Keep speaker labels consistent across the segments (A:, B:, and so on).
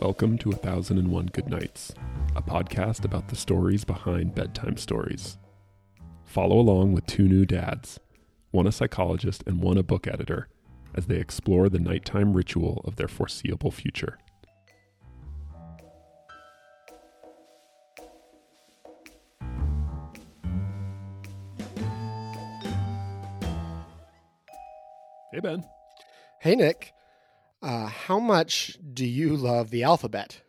A: Welcome to A Thousand and One Good Nights, a podcast about the stories behind bedtime stories. Follow along with two new dads, one a psychologist and one a book editor, as they explore the nighttime ritual of their foreseeable future. Hey, Ben.
B: Hey, Nick. Uh, how much do you love the alphabet?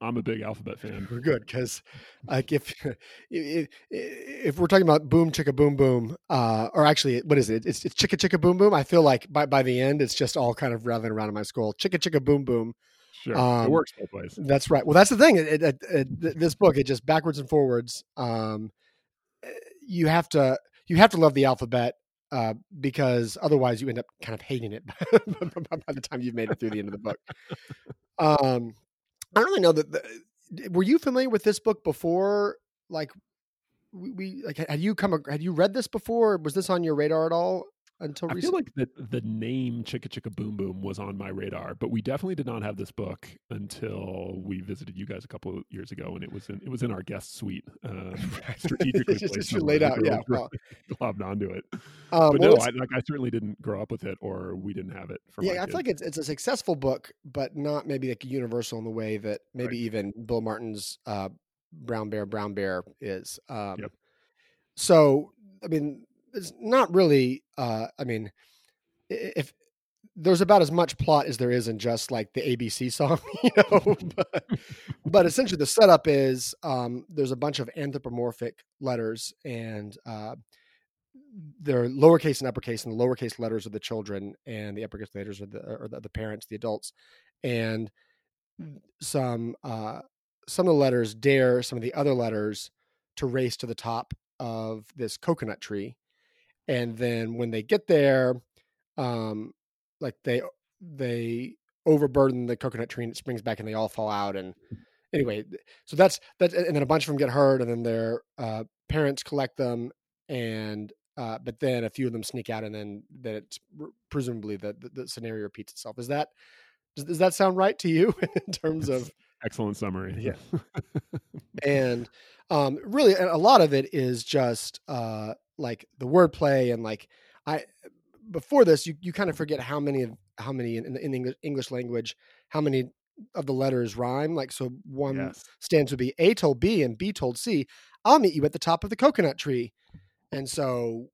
A: I'm a big alphabet fan.
B: We're good because, like, if, if if we're talking about boom chicka boom boom, uh, or actually, what is it? It's, it's chicka chicka boom boom. I feel like by by the end, it's just all kind of rattling around in my skull. Chicka chicka boom boom.
A: Sure,
B: Um,
A: it works both ways.
B: That's right. Well, that's the thing. It, it, it, this book, it just backwards and forwards. Um, you have to you have to love the alphabet uh, because otherwise you end up kind of hating it by the time you've made it through the end of the book. Um, I don't really know that. The, were you familiar with this book before? Like, we, we like had you come had you read this before? Was this on your radar at all until
A: I feel like the the name Chicka Chicka Boom Boom was on my radar, but we definitely did not have this book until we visited you guys a couple of years ago, and it was in it was in our guest suite, um, strategically
B: Just-
A: placed
B: just laid out, yeah, well.
A: globbed onto it.
B: Um,
A: but
B: well,
A: no, I, like I certainly didn't grow up with it, or we didn't have it. For
B: yeah, I feel like it's it's a successful book, but not maybe like universal in the way that maybe even Bill Martin's uh, Brown Bear, Brown Bear is. Um,
A: Yep.
B: So, I mean, it's not really. Uh, I mean, if there's about as much plot as there is in just like the ABC song, you know, but, but essentially the setup is um, there's a bunch of anthropomorphic letters and. Uh, they're lowercase and uppercase, and the lowercase letters are the children, and the uppercase letters are the are the, the parents, the adults, and some uh, some of the letters dare some of the other letters to race to the top of this coconut tree, and then when they get there, um, like they they overburden the coconut tree and it springs back and they all fall out and anyway so that's that and then a bunch of them get hurt and then their uh, parents collect them and uh, but then a few of them sneak out and then then it's presumably the, the the scenario repeats itself is that does, does that sound right to you in terms of
A: excellent summary.
B: Yeah. and um really a lot of it is just uh like the wordplay and like i before this you, you kind of forget how many of how many in, in the english, english language how many of the letters rhyme like so one
A: yes.
B: stands to be a told b and b told c i'll meet you at the top of the coconut tree. And so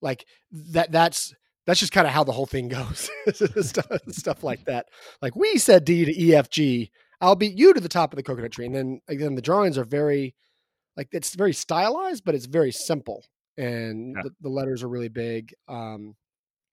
B: like that that's that's just kind of how the whole thing goes. Stuff, stuff like that. Like we said d to efg i'll beat you to the top of the coconut tree. And then again the drawings are very like it's very stylized but it's very simple and
A: Yeah.
B: the, the letters are really big um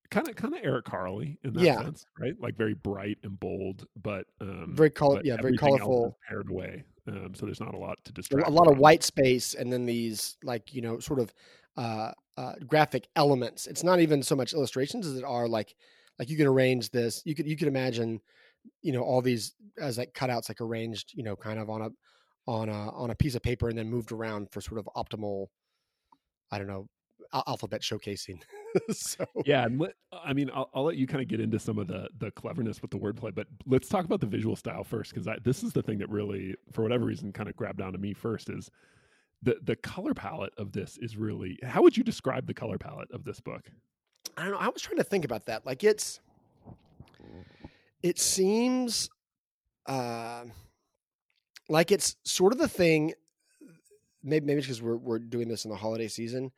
A: kind of kind of Eric Carle in that
B: Yeah.
A: sense, right? Like very bright and bold, but um,
B: Very col-
A: but
B: yeah, very
A: everything else is
B: colorful.
A: paired away. Um, so there's not a lot to distract.
B: a lot of white space and then these like you know sort of uh, uh graphic elements it's not even so much illustrations as it are like like you can arrange this you could you could imagine you know all these as like cutouts like arranged you know kind of on a on a on a piece of paper and then moved around for sort of optimal i don't know al- alphabet showcasing so
A: Yeah, and let, I mean, I'll, I'll let you kind of get into some of the the cleverness with the wordplay, but let's talk about the visual style first, because this is the thing that really, for whatever reason, kind of grabbed onto me first. Is the the color palette of this is really? How would you describe the color palette of this book?
B: I don't know. I was trying to think about that. Like it's it seems uh like it's sort of the thing maybe maybe because we're we're doing this in the holiday season.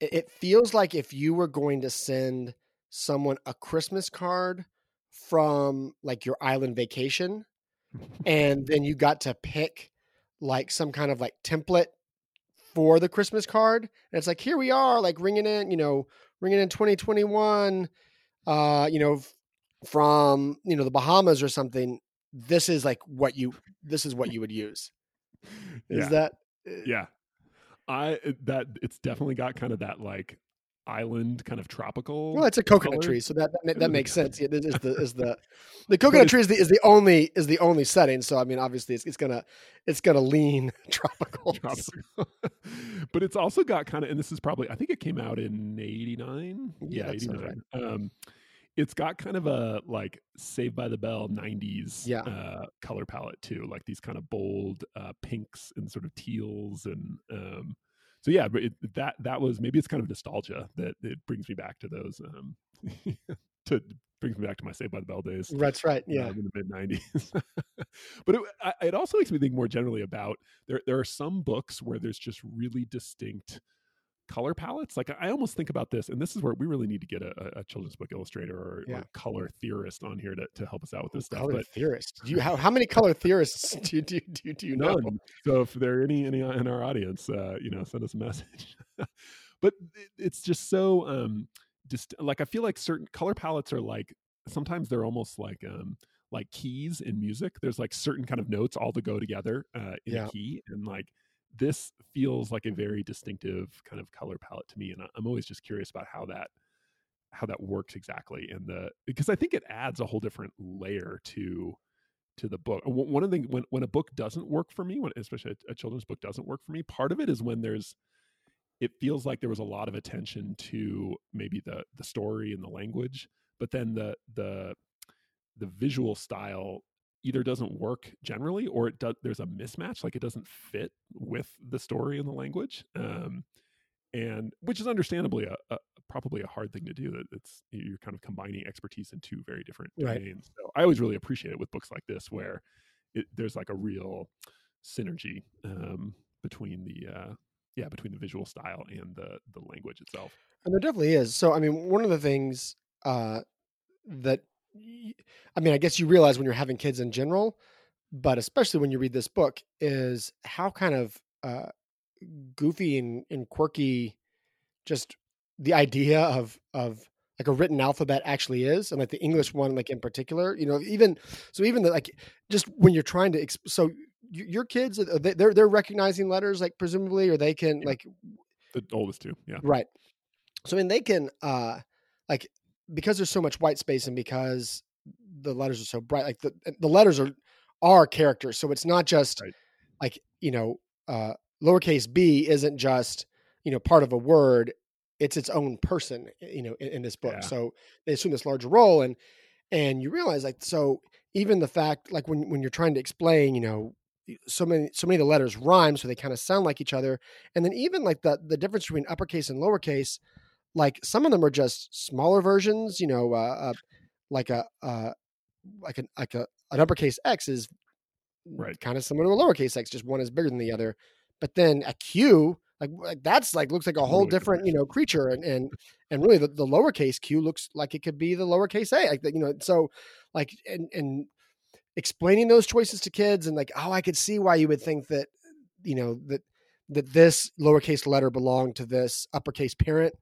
B: It, it feels like if you were going to send someone a Christmas card from like your island vacation and then you got to pick like some kind of like template for the Christmas card. And it's like, here we are, like ringing in, you know, ringing in 2021, uh, you know, from, you know, the Bahamas or something. This is like what you, this is what you would use. Is
A: Yeah.
B: that,
A: Yeah, I that it's definitely got kind of that like island kind of tropical.
B: well, it's a coconut
A: color.
B: tree. So that, that, that makes sense. Yeah, this is the, is the, the coconut tree is the, is the only, is the only setting. So, I mean, obviously it's, it's gonna, it's gonna lean tropical.
A: tropical. but it's also got kind of, and this is probably, I think it came out in '89.
B: Yeah,
A: Yeah,
B: that sounds
A: '89. Um, it's got kind of a like Saved by the Bell '90s
B: Yeah.
A: uh, color palette too, like these kind of bold uh, pinks and sort of teals, and um, so yeah. But it, that that was maybe it's kind of nostalgia that it brings me back to those. Um, to brings me back to my Saved by the Bell days
B: That's right.
A: uh,
B: Yeah.
A: in the mid 90s but it, it also makes me think more generally about there there are some books where there's just really distinct color palettes like i almost think about this and this is where we really need to get a, a- children's book illustrator or,
B: Yeah.
A: or color theorist on here to, to help us out with this stuff
B: Color
A: but
B: theorists. Do you how how many color theorists do you do, do, do you know?
A: so if there are any any in our audience uh you know send us a message but it, it's just so um just like i feel like certain color palettes are like sometimes they're almost like um like keys in music there's like certain kind of notes all to go together uh in
B: Yeah.
A: a key and like this feels like a very distinctive kind of color palette to me and i'm always just curious about how that how that works exactly and the because i think it adds a whole different layer to to the book. One of the things when when a book doesn't work for me, when especially a, a children's book doesn't work for me, part of it is when there's it feels like there was a lot of attention to maybe the the story and the language, but then the the the visual style either doesn't work generally or it does there's a mismatch like it doesn't fit with the story and the language um and which is understandably a, a probably a hard thing to do that it's you're kind of combining expertise in two very different
B: Right.
A: domains so i always really appreciate it with books like this where it, there's like a real synergy um between the uh yeah between the visual style and the the language itself
B: And there definitely is. So, I mean, one of the things uh, that, I mean, I guess you realize when you're having kids in general, but especially when you read this book, is how kind of uh, goofy and, and quirky just the idea of of like a written alphabet actually is, and like the English one, like in particular, you know, even so, even the, like just when you're trying to, exp- so your kids, they- they're they're recognizing letters, like presumably, or they can
A: Yeah.
B: like
A: the oldest two yeah
B: Right. So I mean they can uh like because there's so much white space and because the letters are so bright, like the the letters are are characters. So it's not just
A: Right.
B: like, you know, uh lowercase b isn't just, you know, part of a word. It's its own person, you know, in, in this book.
A: Yeah.
B: So they assume this larger role and and you realize like so even the fact like when when you're trying to explain, you know, so many so many of the letters rhyme so they kind of sound like each other and then even like the the difference between uppercase and lowercase like some of them are just smaller versions you know uh, uh like a uh like an like a an uppercase x is
A: Right.
B: kind of similar to a lowercase x just one is bigger than the other but then a q like, like that's like looks like a whole different
A: different.
B: you know creature and and and really the, the lowercase q looks like it could be the lowercase a like you know so like and and explaining those choices to kids and like oh i could see why you would think that you know that that this lowercase letter belonged to this uppercase parent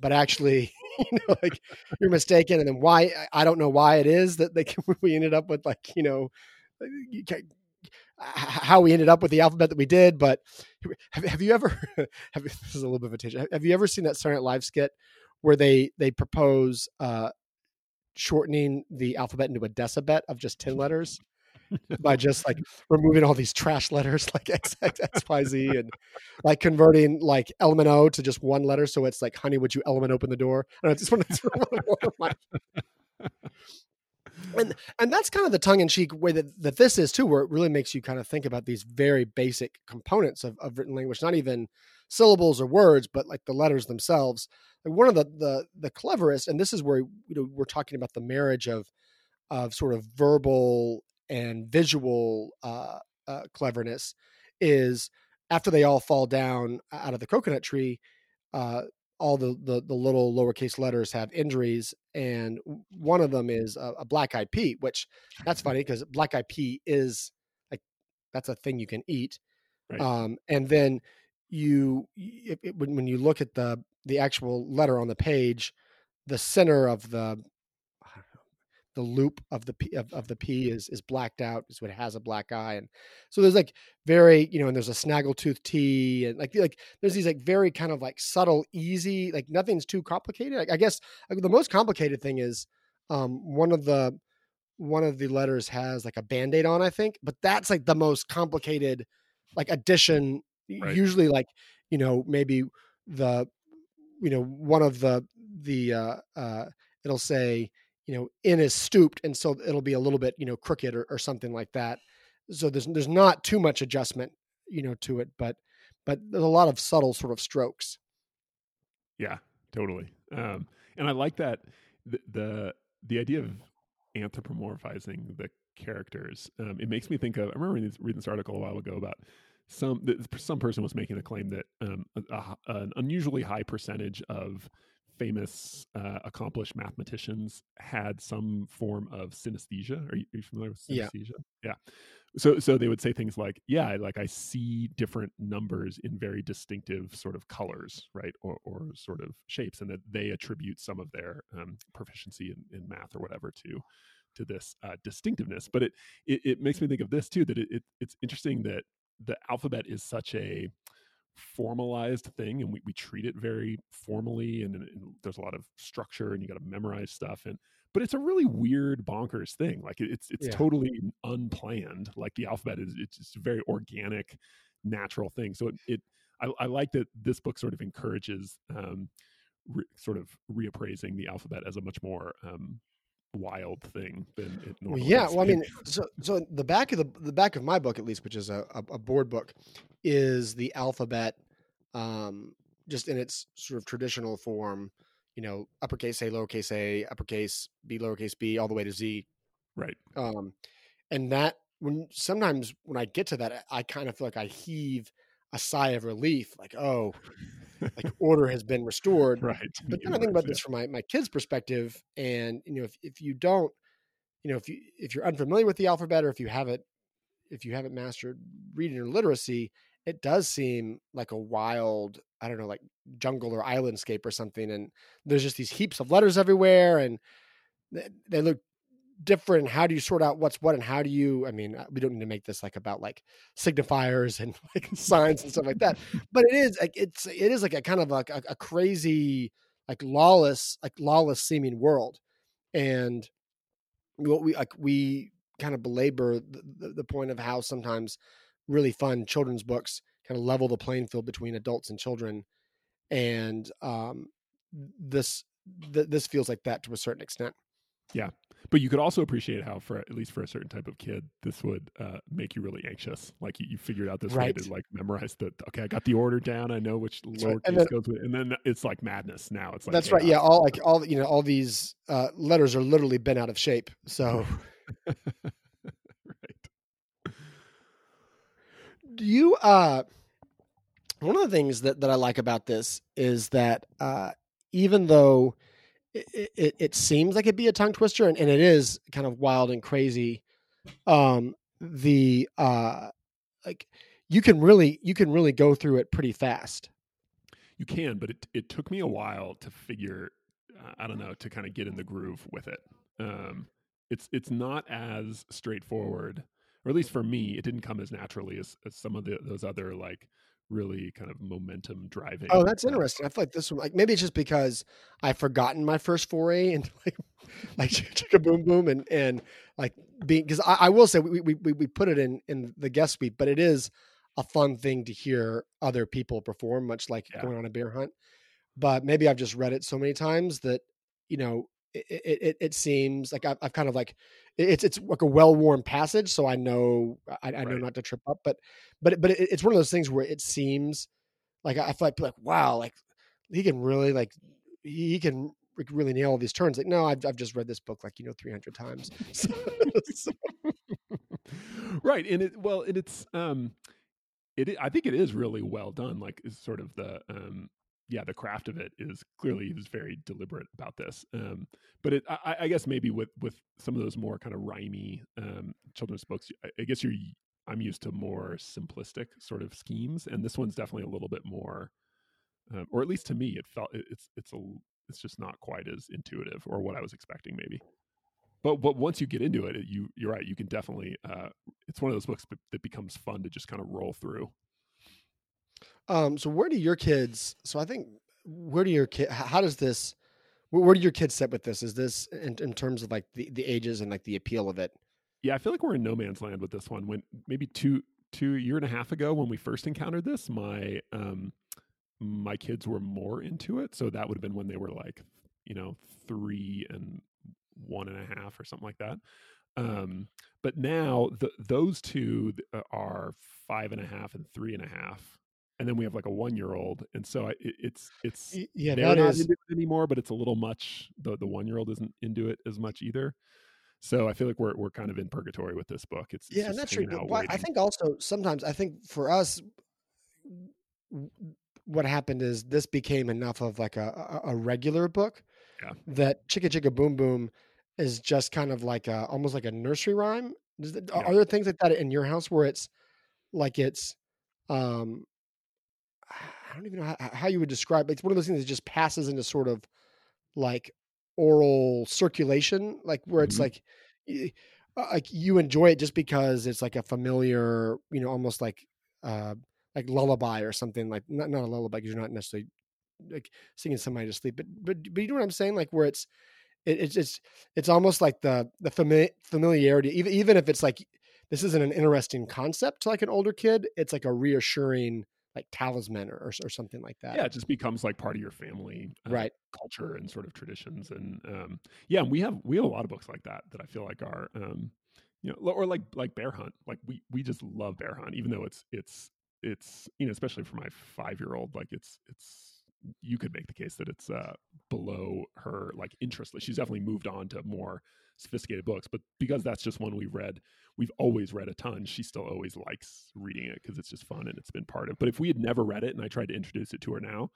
B: but actually you know like you're mistaken and then why I- don't know why it is that they we ended up with like you know how we ended up with the alphabet that we did but have, have you ever have, this is a little bit of a tangent have you ever seen that Saturday Night Live skit where they they propose uh shortening the alphabet into a decibet of just 10 letters by just like removing all these trash letters like X, X, X, Y, Z and like converting like element O to just one letter. So it's like, honey, would you element open the door? I just one of my, and, and that's kind of the tongue in cheek way that, that this is too, where it really makes you kind of think about these very basic components of, of written language, not even syllables or words, but like the letters themselves. Like one of the, the, the cleverest, and this is where, you know, we're talking about the marriage of, of sort of verbal and visual uh, uh, cleverness is after they all fall down out of the coconut tree, uh, all the, the the little lowercase letters have injuries, and one of them is a, a black eyed pea, which that's funny because black eyed pea is like that's a thing you can eat,
A: Right.
B: um, and then you it, it, when when you look at the the actual letter on the page, the center of the the loop of the P, of, of the P is is blacked out, so it has a black eye, and so there's like very you know, and there's a snaggletooth T, and like like there's these like very kind of like subtle, easy, like nothing's too complicated. I, I guess like, the most complicated thing is um one of the one of the letters has like a band-aid on, I think, but that's like the most complicated like addition.
A: Right.
B: Usually, like you know, maybe the you know one of the the uh uh it'll say you know, in is stooped, and so it'll be a little bit, you know, crooked or, or something like that. So there's there's not too much adjustment, you know, to it, but but there's a lot of subtle sort of strokes.
A: Yeah, totally. Um, and I like that the, the the idea of anthropomorphizing the characters. Um, it makes me think of. I remember reading this, reading this article a while ago about some some person was making a claim that um, a, a, an unusually high percentage of famous uh, accomplished mathematicians had some form of synesthesia. Are you, are you familiar with synesthesia? Yeah. yeah. So so they would say things like, yeah, like I see different numbers in very distinctive sort of colors, right, or, or sort of shapes, and that they attribute some of their um, proficiency in, in math or whatever to to this uh, distinctiveness. But it, it, it makes me think of this too that it, it it's interesting that the alphabet is such a formalized thing and we, we treat it very formally and, and, there's a lot of structure and you got to memorize stuff and but it's a really weird bonkers thing like it's it's yeah. totally unplanned like the alphabet is it's just a very organic natural thing so it, it I, I, like that this book sort of encourages um, re, sort of reappraising the alphabet as a much more um, wild thing than it
B: normally well, yeah well i mean so so the back of the the back of my book at least which is a, a board book is the alphabet um just in its sort of traditional form you know uppercase a lowercase a uppercase b lowercase b all the way to z.
A: Right.
B: Um and that when sometimes when i get to that i kind of feel like i heave a sigh of relief like oh like order has been restored.
A: Right.
B: But then I think about this from my, my kids' perspective. And, you know, if, if you don't, you know, if you if you're unfamiliar with the alphabet or if you haven't if you haven't mastered reading or literacy, it does seem like a wild, I don't know, like jungle or islandscape or something. And there's just these heaps of letters everywhere and they look different how do you sort out what's what and how do you i mean uh, we don't need to make this like about like signifiers and like signs and stuff like that but it is like it's it is like a kind of like a, a crazy like lawless like lawless seeming world and what we like we kind of belabor the, the, the point of how sometimes really fun children's books kind of level the playing field between adults and children and um this th- this feels like that to a certain extent
A: yeah. But you could also appreciate how for at least for a certain type of kid this would uh, make you really anxious. Like you, you figured out this right. way to like memorize the okay i got the order down. I know which lowercase right. goes with and then it's like madness now. It's like
B: that's right. Yeah all like all you know all these uh, letters are literally bent out of shape so right. Do you uh one of the things that, that i like about this is that uh even though it, it, seems like it'd be a tongue twister, and, and it is kind of wild and crazy. Um, the uh, like you can really you can really go through it pretty fast.
A: You can, but it it took me a while to figure. I don't know to kind of get in the groove with it. Um, it's it's not as straightforward, or at least for me, it didn't come as naturally as, as some of the, those other like really kind of momentum oh, driving.
B: Oh, that's interesting. I feel like this one, like maybe it's just because I've forgotten my first foray into like like chicka boom boom and and like being because I, I, will say we, we we we put it in in the guest suite, but it is a fun thing to hear other people perform, much like yeah. going on a bear hunt. But maybe I've just read it so many times that you know it, it, it seems like I've, I've, kind of like it's it's like a well worn passage, so I know I, I know not to trip up. But but but it, it's one of those things where it seems like I feel like, like wow, like he can really like he can really nail all these turns. Like no, I've I've just read this book like you know three hundred times. so,
A: so. right, and it well, and it's um, it I think it is really well done. Like is sort of the um yeah, the craft of it is clearly he was very deliberate about this. Um, but it, I, I, guess maybe with with some of those more kind of rhymy um, children's books, I, I, guess you're I'm used to more simplistic sort of schemes, and this one's definitely a little bit more, um, or at least to me, it felt it, it's it's a it's just not quite as intuitive or what I was expecting maybe. But but once you get into it, you you're right. You can definitely. Uh, it's one of those books that becomes fun to just kind of roll through.
B: Um, so where do your kids? So I think where do your kid? How does this? Where, where do your kids sit with this? Is this in, in terms of like the, the ages and like the appeal of it?
A: Yeah, I feel like we're in no man's land with this one. When maybe two two year and a half ago when we first encountered this, my um my kids were more into it. So that would have been when they were like, you know, three and one and a half or something like that. Um, but now the, those two uh, are five and a half and three and a half, and then we have like a one year old, and so it, it's it's
B: yeah
A: they're
B: that
A: not
B: is
A: into it anymore, but it's a little much. The the one year old isn't into it as much either. So I feel like we're we're kind of in purgatory with this book. It's, it's
B: yeah, and that's true. Why- I think also sometimes I think for us, what happened is this became enough of like a a, a regular book
A: Yeah.
B: that Chicka Chicka Boom Boom is just kind of like a almost like a nursery rhyme. It-
A: Yeah.
B: Are there things like that in your house where it's like it's um I don't even know how, how you would describe. It's one of those things that just passes into sort of like oral circulation, like where it's
A: Mhm.
B: like uh, like you enjoy it just because it's like a familiar, you know, almost like uh like lullaby or something like not not a lullaby because you're not necessarily like singing somebody to sleep, but but but you know what I'm saying? Like where it's it, it's it's it's almost like the the fami- familiarity, even even if it's like this isn't an interesting concept to like an older kid, it's like a reassuring like talisman or or, something like that.
A: yeah, it just becomes like part of your family, uh,
B: Right.
A: Culture and sort of traditions, and um, yeah, we have we have a lot of books like that that I feel like are, um, you know, or like like Bear Hunt. Like we we just love Bear Hunt, even though it's it's it's you know, especially for my five year old, like it's it's you could make the case that it's uh, below her like interest. She's definitely moved on to more sophisticated books, but because that's just one we've read, we've always read a ton. She still always likes reading it because it's just fun and it's been part of. It. But if we had never read it and I tried to introduce it to her now,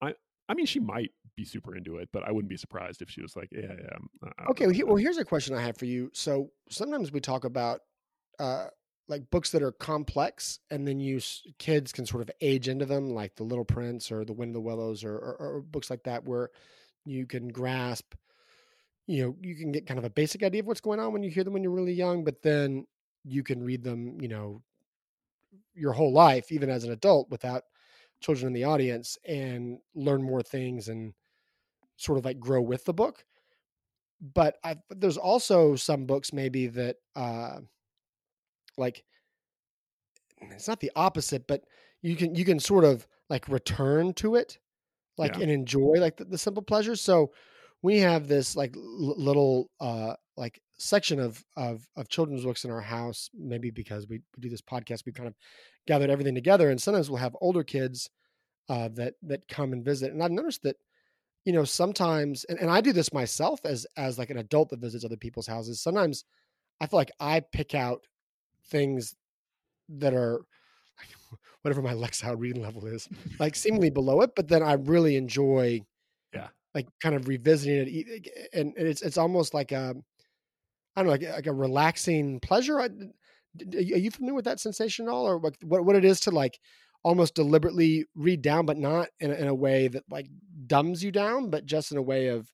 A: I I mean she might be super into it, but I wouldn't be surprised if she was like, yeah, yeah. I'm- I- I
B: Okay, well, well, here's a question I have for you. So sometimes we talk about uh, like books that are complex, and then you kids can sort of age into them, like The Little Prince or The Wind of the Willows, or, or, or books like that, where you can grasp, you know, you can get kind of a basic idea of what's going on when you hear them when you're really young, but then you can read them, you know, your whole life, even as an adult, without children in the audience, and learn more things and sort of like grow with the book but I there's also some books maybe that uh like it's not the opposite, but you can you can sort of like return to it, like
A: Yeah.
B: and enjoy like the, the simple pleasures. So we have this like l- little uh like section of of of children's books in our house. Maybe because we, we do this podcast, we kind of gathered everything together, and sometimes we'll have older kids uh, that that come and visit. And I've noticed that you know sometimes and, and i do this myself as as like an adult that visits other people's houses sometimes i feel like i pick out things that are whatever my lexile reading level is like seemingly below it but then i really enjoy
A: Yeah.
B: Like kind of revisiting it and it's it's almost like a i don't know like, like a relaxing pleasure are you familiar with that sensation at all? Or what what it is to like almost deliberately read down but not in a, in a way that like dumbs you down but just in a way of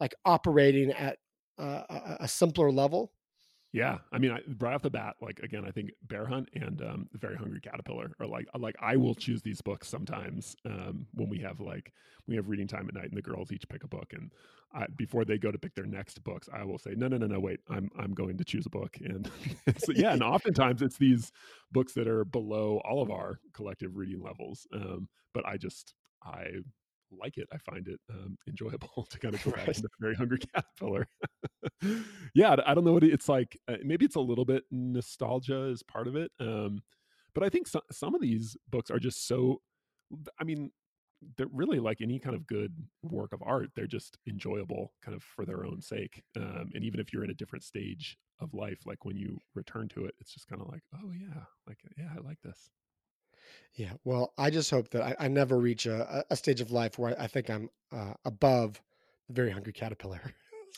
B: like operating at a simpler level
A: Yeah, I mean, I, right off the bat, like again, I think Bear Hunt and um, The Very Hungry Caterpillar are like like I will choose these books sometimes um, when we have like we have reading time at night and the girls each pick a book and I, before they go to pick their next books, I will say no no no no wait I'm I'm going to choose a book. And so, yeah and oftentimes it's these books that are below all of our collective reading levels, um, but I just I like it. I find it um, enjoyable to kind of go back
B: Right.
A: into The Very Hungry Caterpillar. yeah, I don't know what it, it's like. Uh, maybe it's a little bit nostalgia is part of it. Um, but I think some some of these books are just so. I mean, they're really like any kind of good work of art. They're just enjoyable, kind of for their own sake. Um, and even if you're in a different stage of life, like when you return to it, it's just kind of like, oh yeah, like yeah, I like this.
B: Yeah well i just hope that i, I never reach a, a stage of life where i, I think i'm uh, above the very hungry caterpillar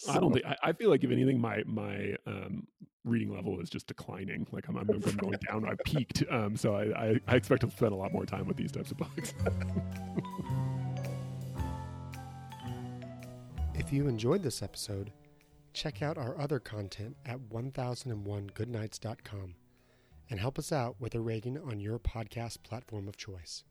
A: I don't think I, I feel like if anything, my my um, reading level is just declining. Like I'm, I'm, I'm going down. I peaked. Um, so I, I, I expect to spend a lot more time with these types of books.
B: If you enjoyed this episode, check out our other content at 1001goodnights.com and help us out with a rating on your podcast platform of choice.